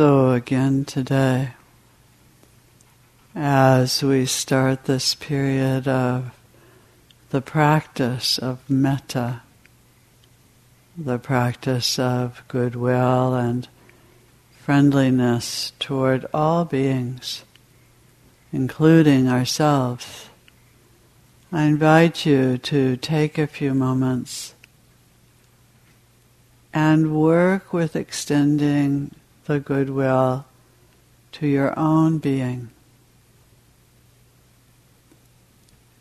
So, again today, as we start this period of the practice of metta, the practice of goodwill and friendliness toward all beings, including ourselves, I invite you to take a few moments and work with extending the goodwill to your own being.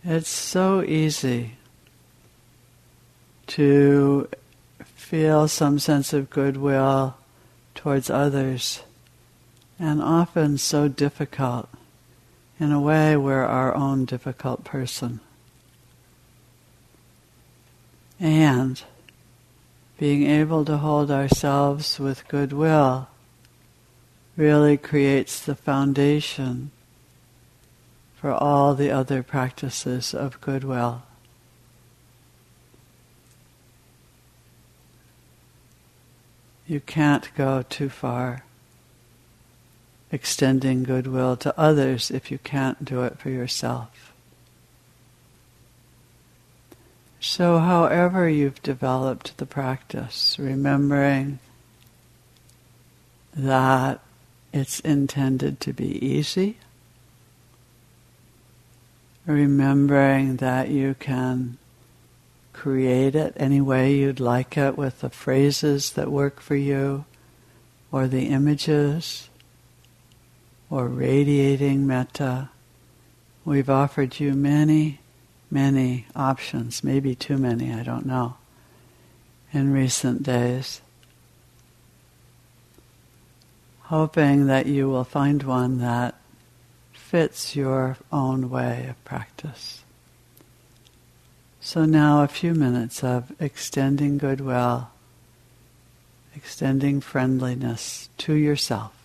It's so easy to feel some sense of goodwill towards others, and often so difficult. In a way, we're our own difficult person. And being able to hold ourselves with goodwill really creates the foundation for all the other practices of goodwill. You can't go too far extending goodwill to others if you can't do it for yourself. So, however you've developed the practice, remembering that it's intended to be easy, remembering that you can create it any way you'd like it with the phrases that work for you, or the images, or radiating metta. We've offered you many many options, maybe too many, I don't know, in recent days. Hoping that you will find one that fits your own way of practice. So now a few minutes of extending goodwill, extending friendliness to yourself.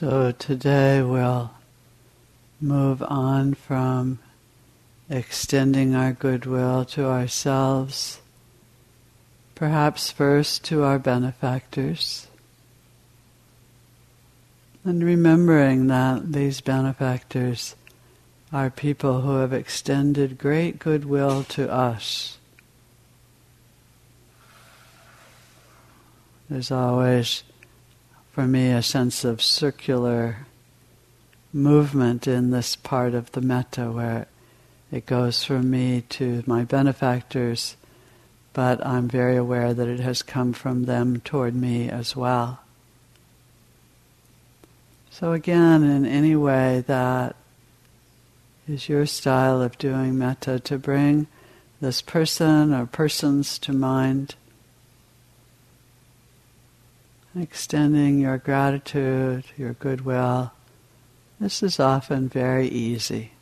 So today we'll move on from extending our goodwill to ourselves, perhaps first to our benefactors, and remembering that these benefactors are people who have extended great goodwill to us. There's always, for me, a sense of circular movement in this part of the metta where it goes from me to my benefactors, but I'm very aware that it has come from them toward me as well. So, again, in any way that is your style of doing metta, to bring this person or persons to mind, extending your gratitude, your goodwill. This is often very easy.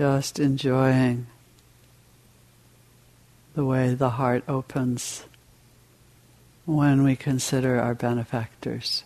just enjoying the way the heart opens when we consider our benefactors.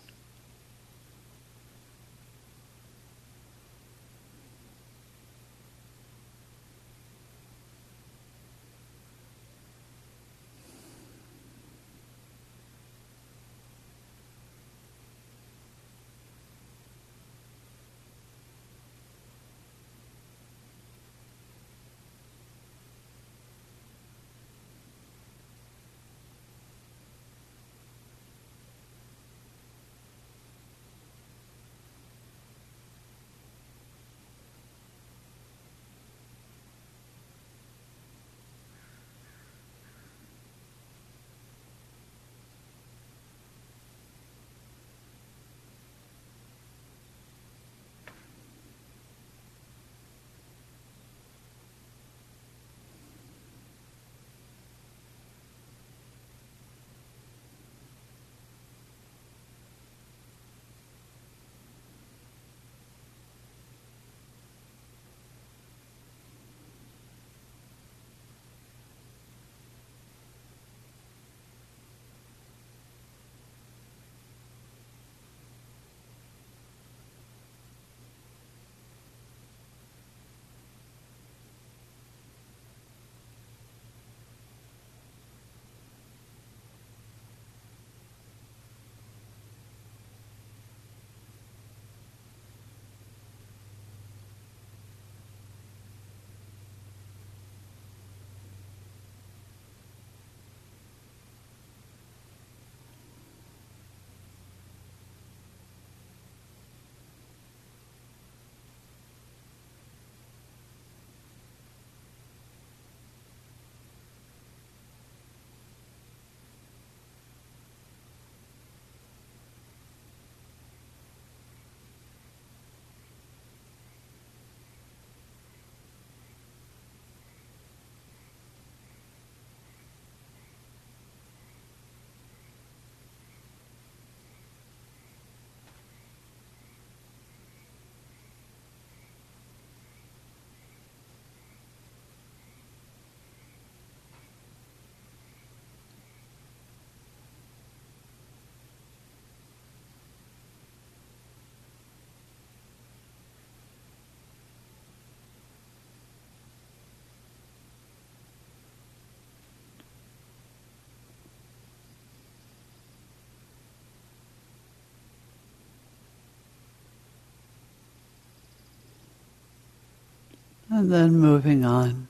And then moving on,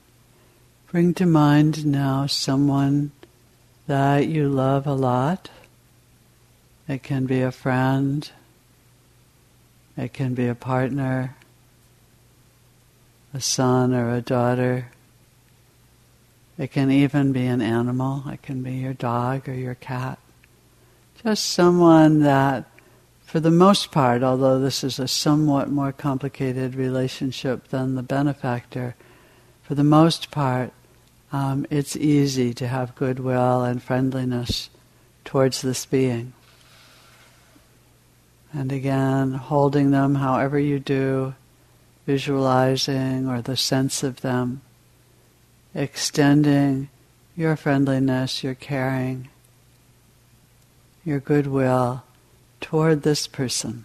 bring to mind now someone that you love a lot. It can be a friend, it can be a partner, a son or a daughter. It can even be an animal, it can be your dog or your cat. Just someone that for the most part, although this is a somewhat more complicated relationship than the benefactor, for the most part, um, it's easy to have goodwill and friendliness towards this being. And again, holding them however you do, visualizing or the sense of them, extending your friendliness, your caring your goodwill toward this person.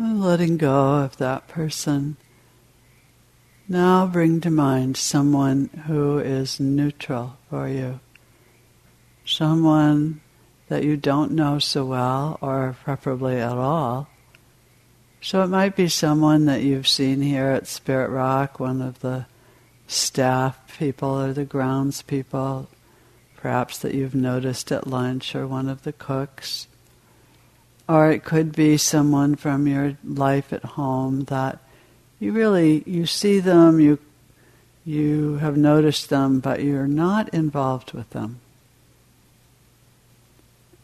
And letting go of that person. Now bring to mind someone who is neutral for you. Someone that you don't know so well, or preferably at all. So it might be someone that you've seen here at Spirit Rock, one of the staff people or the grounds people, perhaps that you've noticed at lunch, or one of the cooks. Or it could be someone from your life at home that you really you see them, you you have noticed them, but you're not involved with them.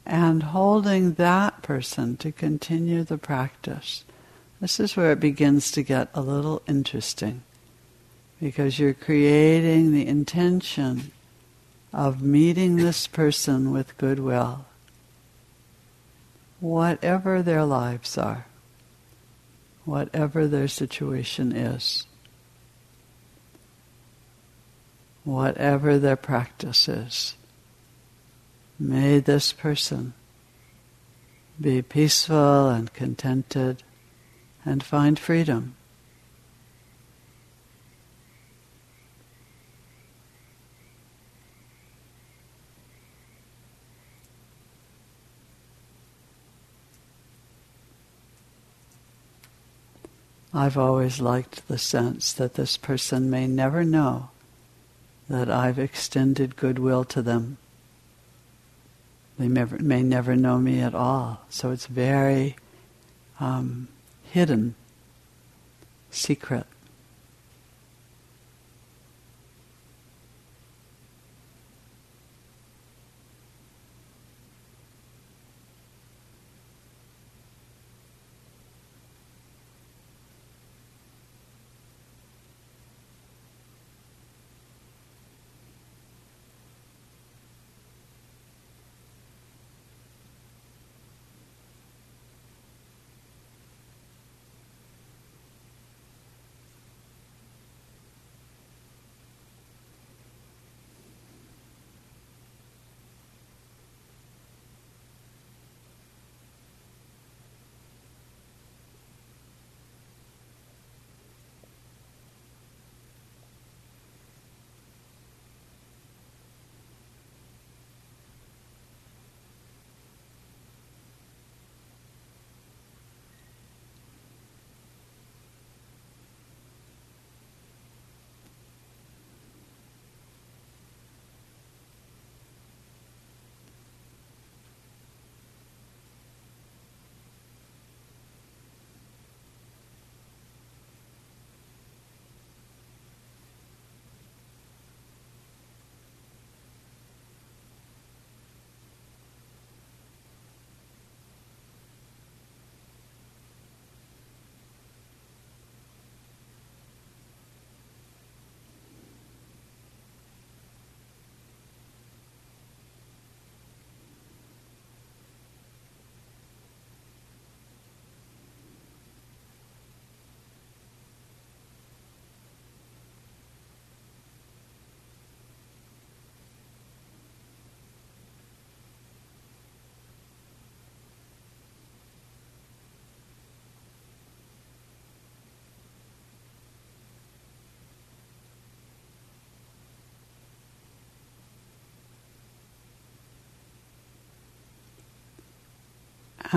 And holding that person to continue the practice. This is where it begins to get a little interesting because you're creating the intention of meeting this person with goodwill whatever their lives are, whatever their situation is, whatever their practice is. May this person be peaceful and contented and find freedom. I've always liked the sense that this person may never know that I've extended goodwill to them. They may, may never know me at all. So it's very um, hidden, secret.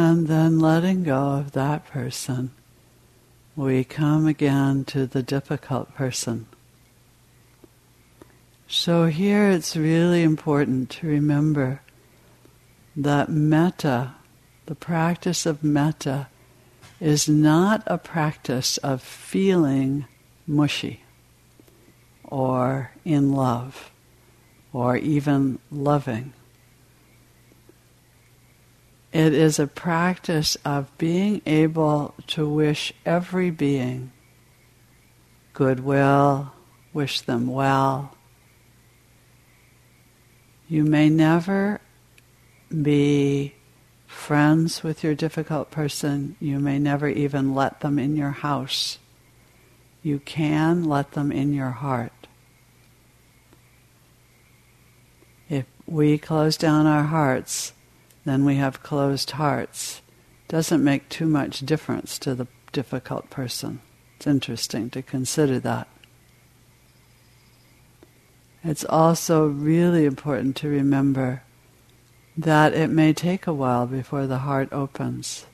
And then letting go of that person, we come again to the difficult person. So here it's really important to remember that metta, the practice of metta, is not a practice of feeling mushy or in love or even loving. It is a practice of being able to wish every being goodwill, wish them well. You may never be friends with your difficult person. You may never even let them in your house. You can let them in your heart. If we close down our hearts, then we have closed hearts. Doesn't make too much difference to the difficult person. It's interesting to consider that. It's also really important to remember that it may take a while before the heart opens.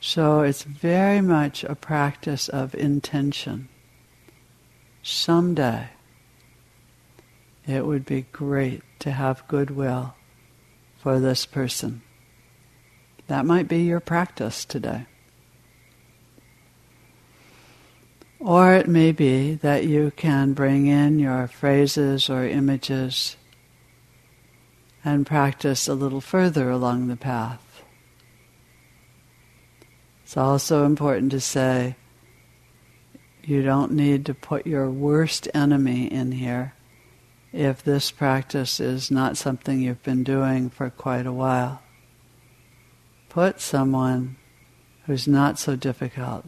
So it's very much a practice of intention. Someday it would be great to have goodwill for this person. That might be your practice today. Or it may be that you can bring in your phrases or images and practice a little further along the path. It's also important to say you don't need to put your worst enemy in here if this practice is not something you've been doing for quite a while. Put someone who's not so difficult.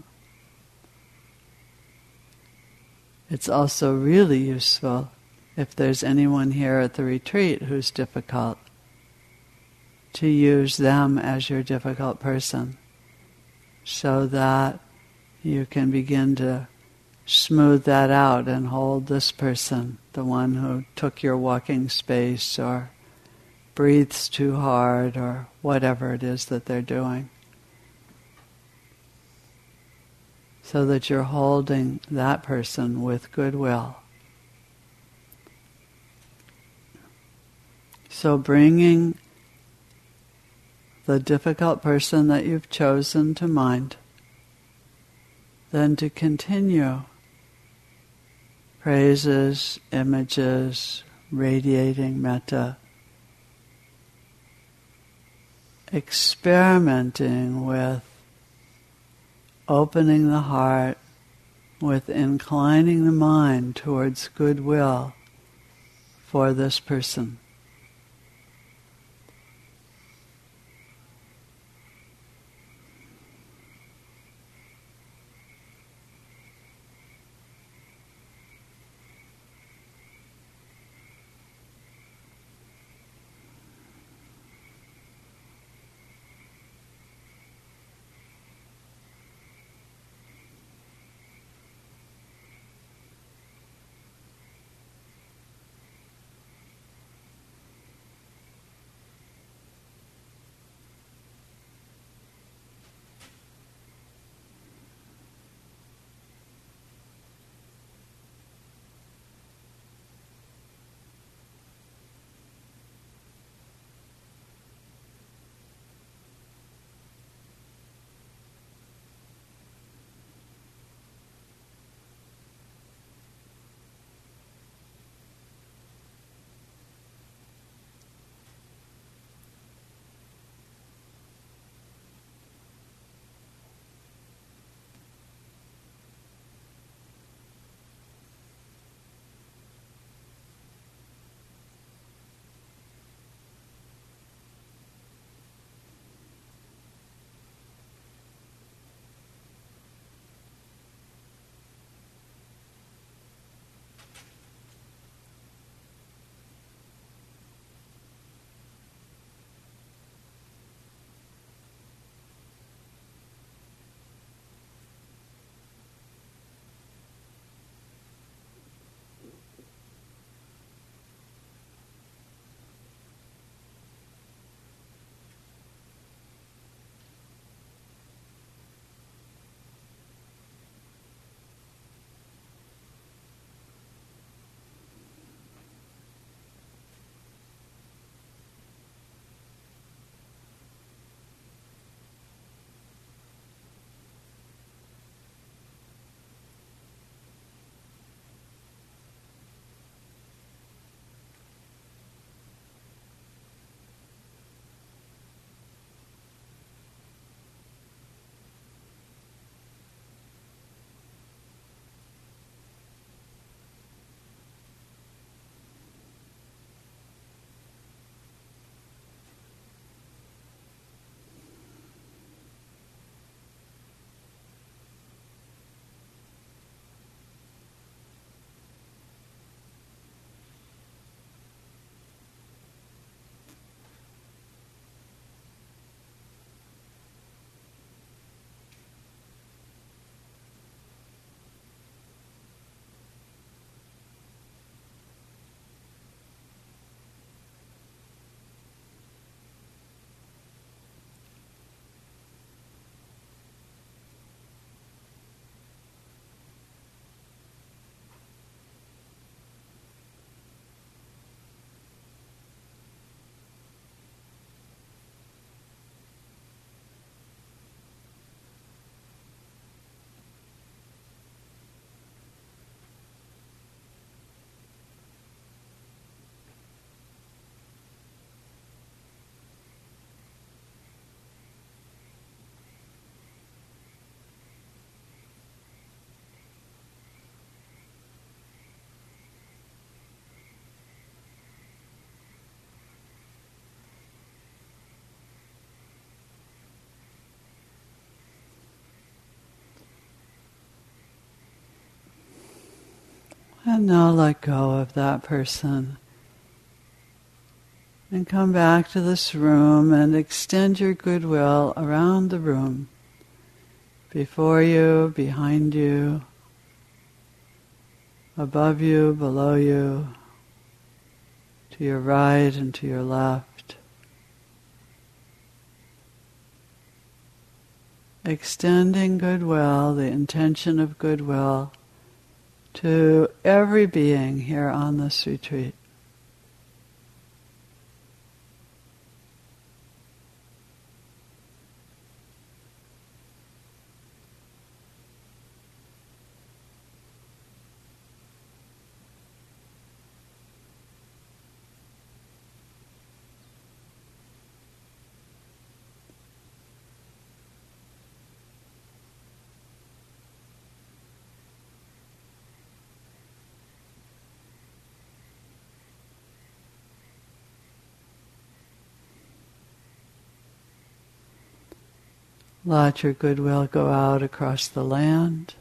It's also really useful if there's anyone here at the retreat who's difficult to use them as your difficult person so that you can begin to smooth that out and hold this person, the one who took your walking space or breathes too hard or whatever it is that they're doing. So that you're holding that person with goodwill. So bringing the difficult person that you've chosen to mind, then to continue phrases, images, radiating metta, experimenting with opening the heart, with inclining the mind towards goodwill for this person. And now let go of that person. And come back to this room and extend your goodwill around the room. Before you, behind you, above you, below you, to your right and to your left. Extending goodwill, the intention of goodwill, to every being here on this retreat. Let your goodwill go out across the land.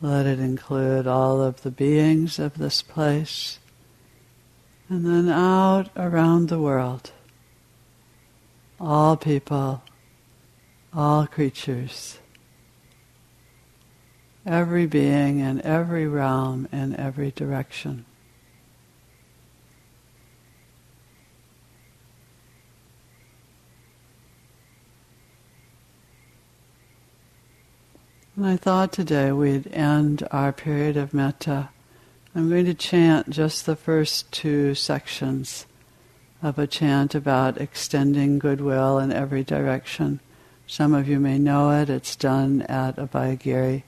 Let it include all of the beings of this place. And then out around the world. All people, all creatures, every being in every realm in every direction. And I thought today we'd end our period of metta. I'm going to chant just the first two sections of a chant about extending goodwill in every direction. Some of you may know it. It's done at Abhayagiri.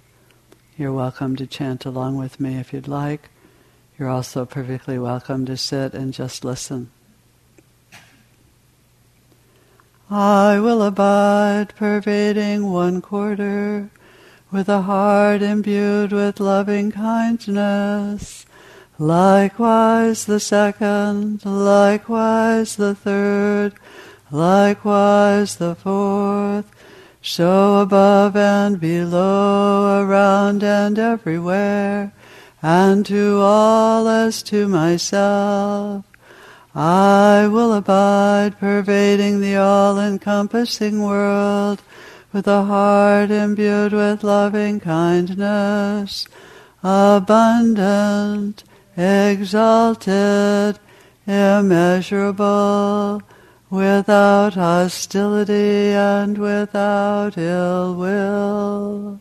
You're welcome to chant along with me if you'd like. You're also perfectly welcome to sit and just listen. I will abide, pervading one quarter with a heart imbued with loving kindness. Likewise the second, likewise the third, likewise the fourth, so above and below, around and everywhere, and to all as to myself. I will abide, pervading the all-encompassing world, with a heart imbued with loving kindness, abundant, exalted, immeasurable, without hostility and without ill will.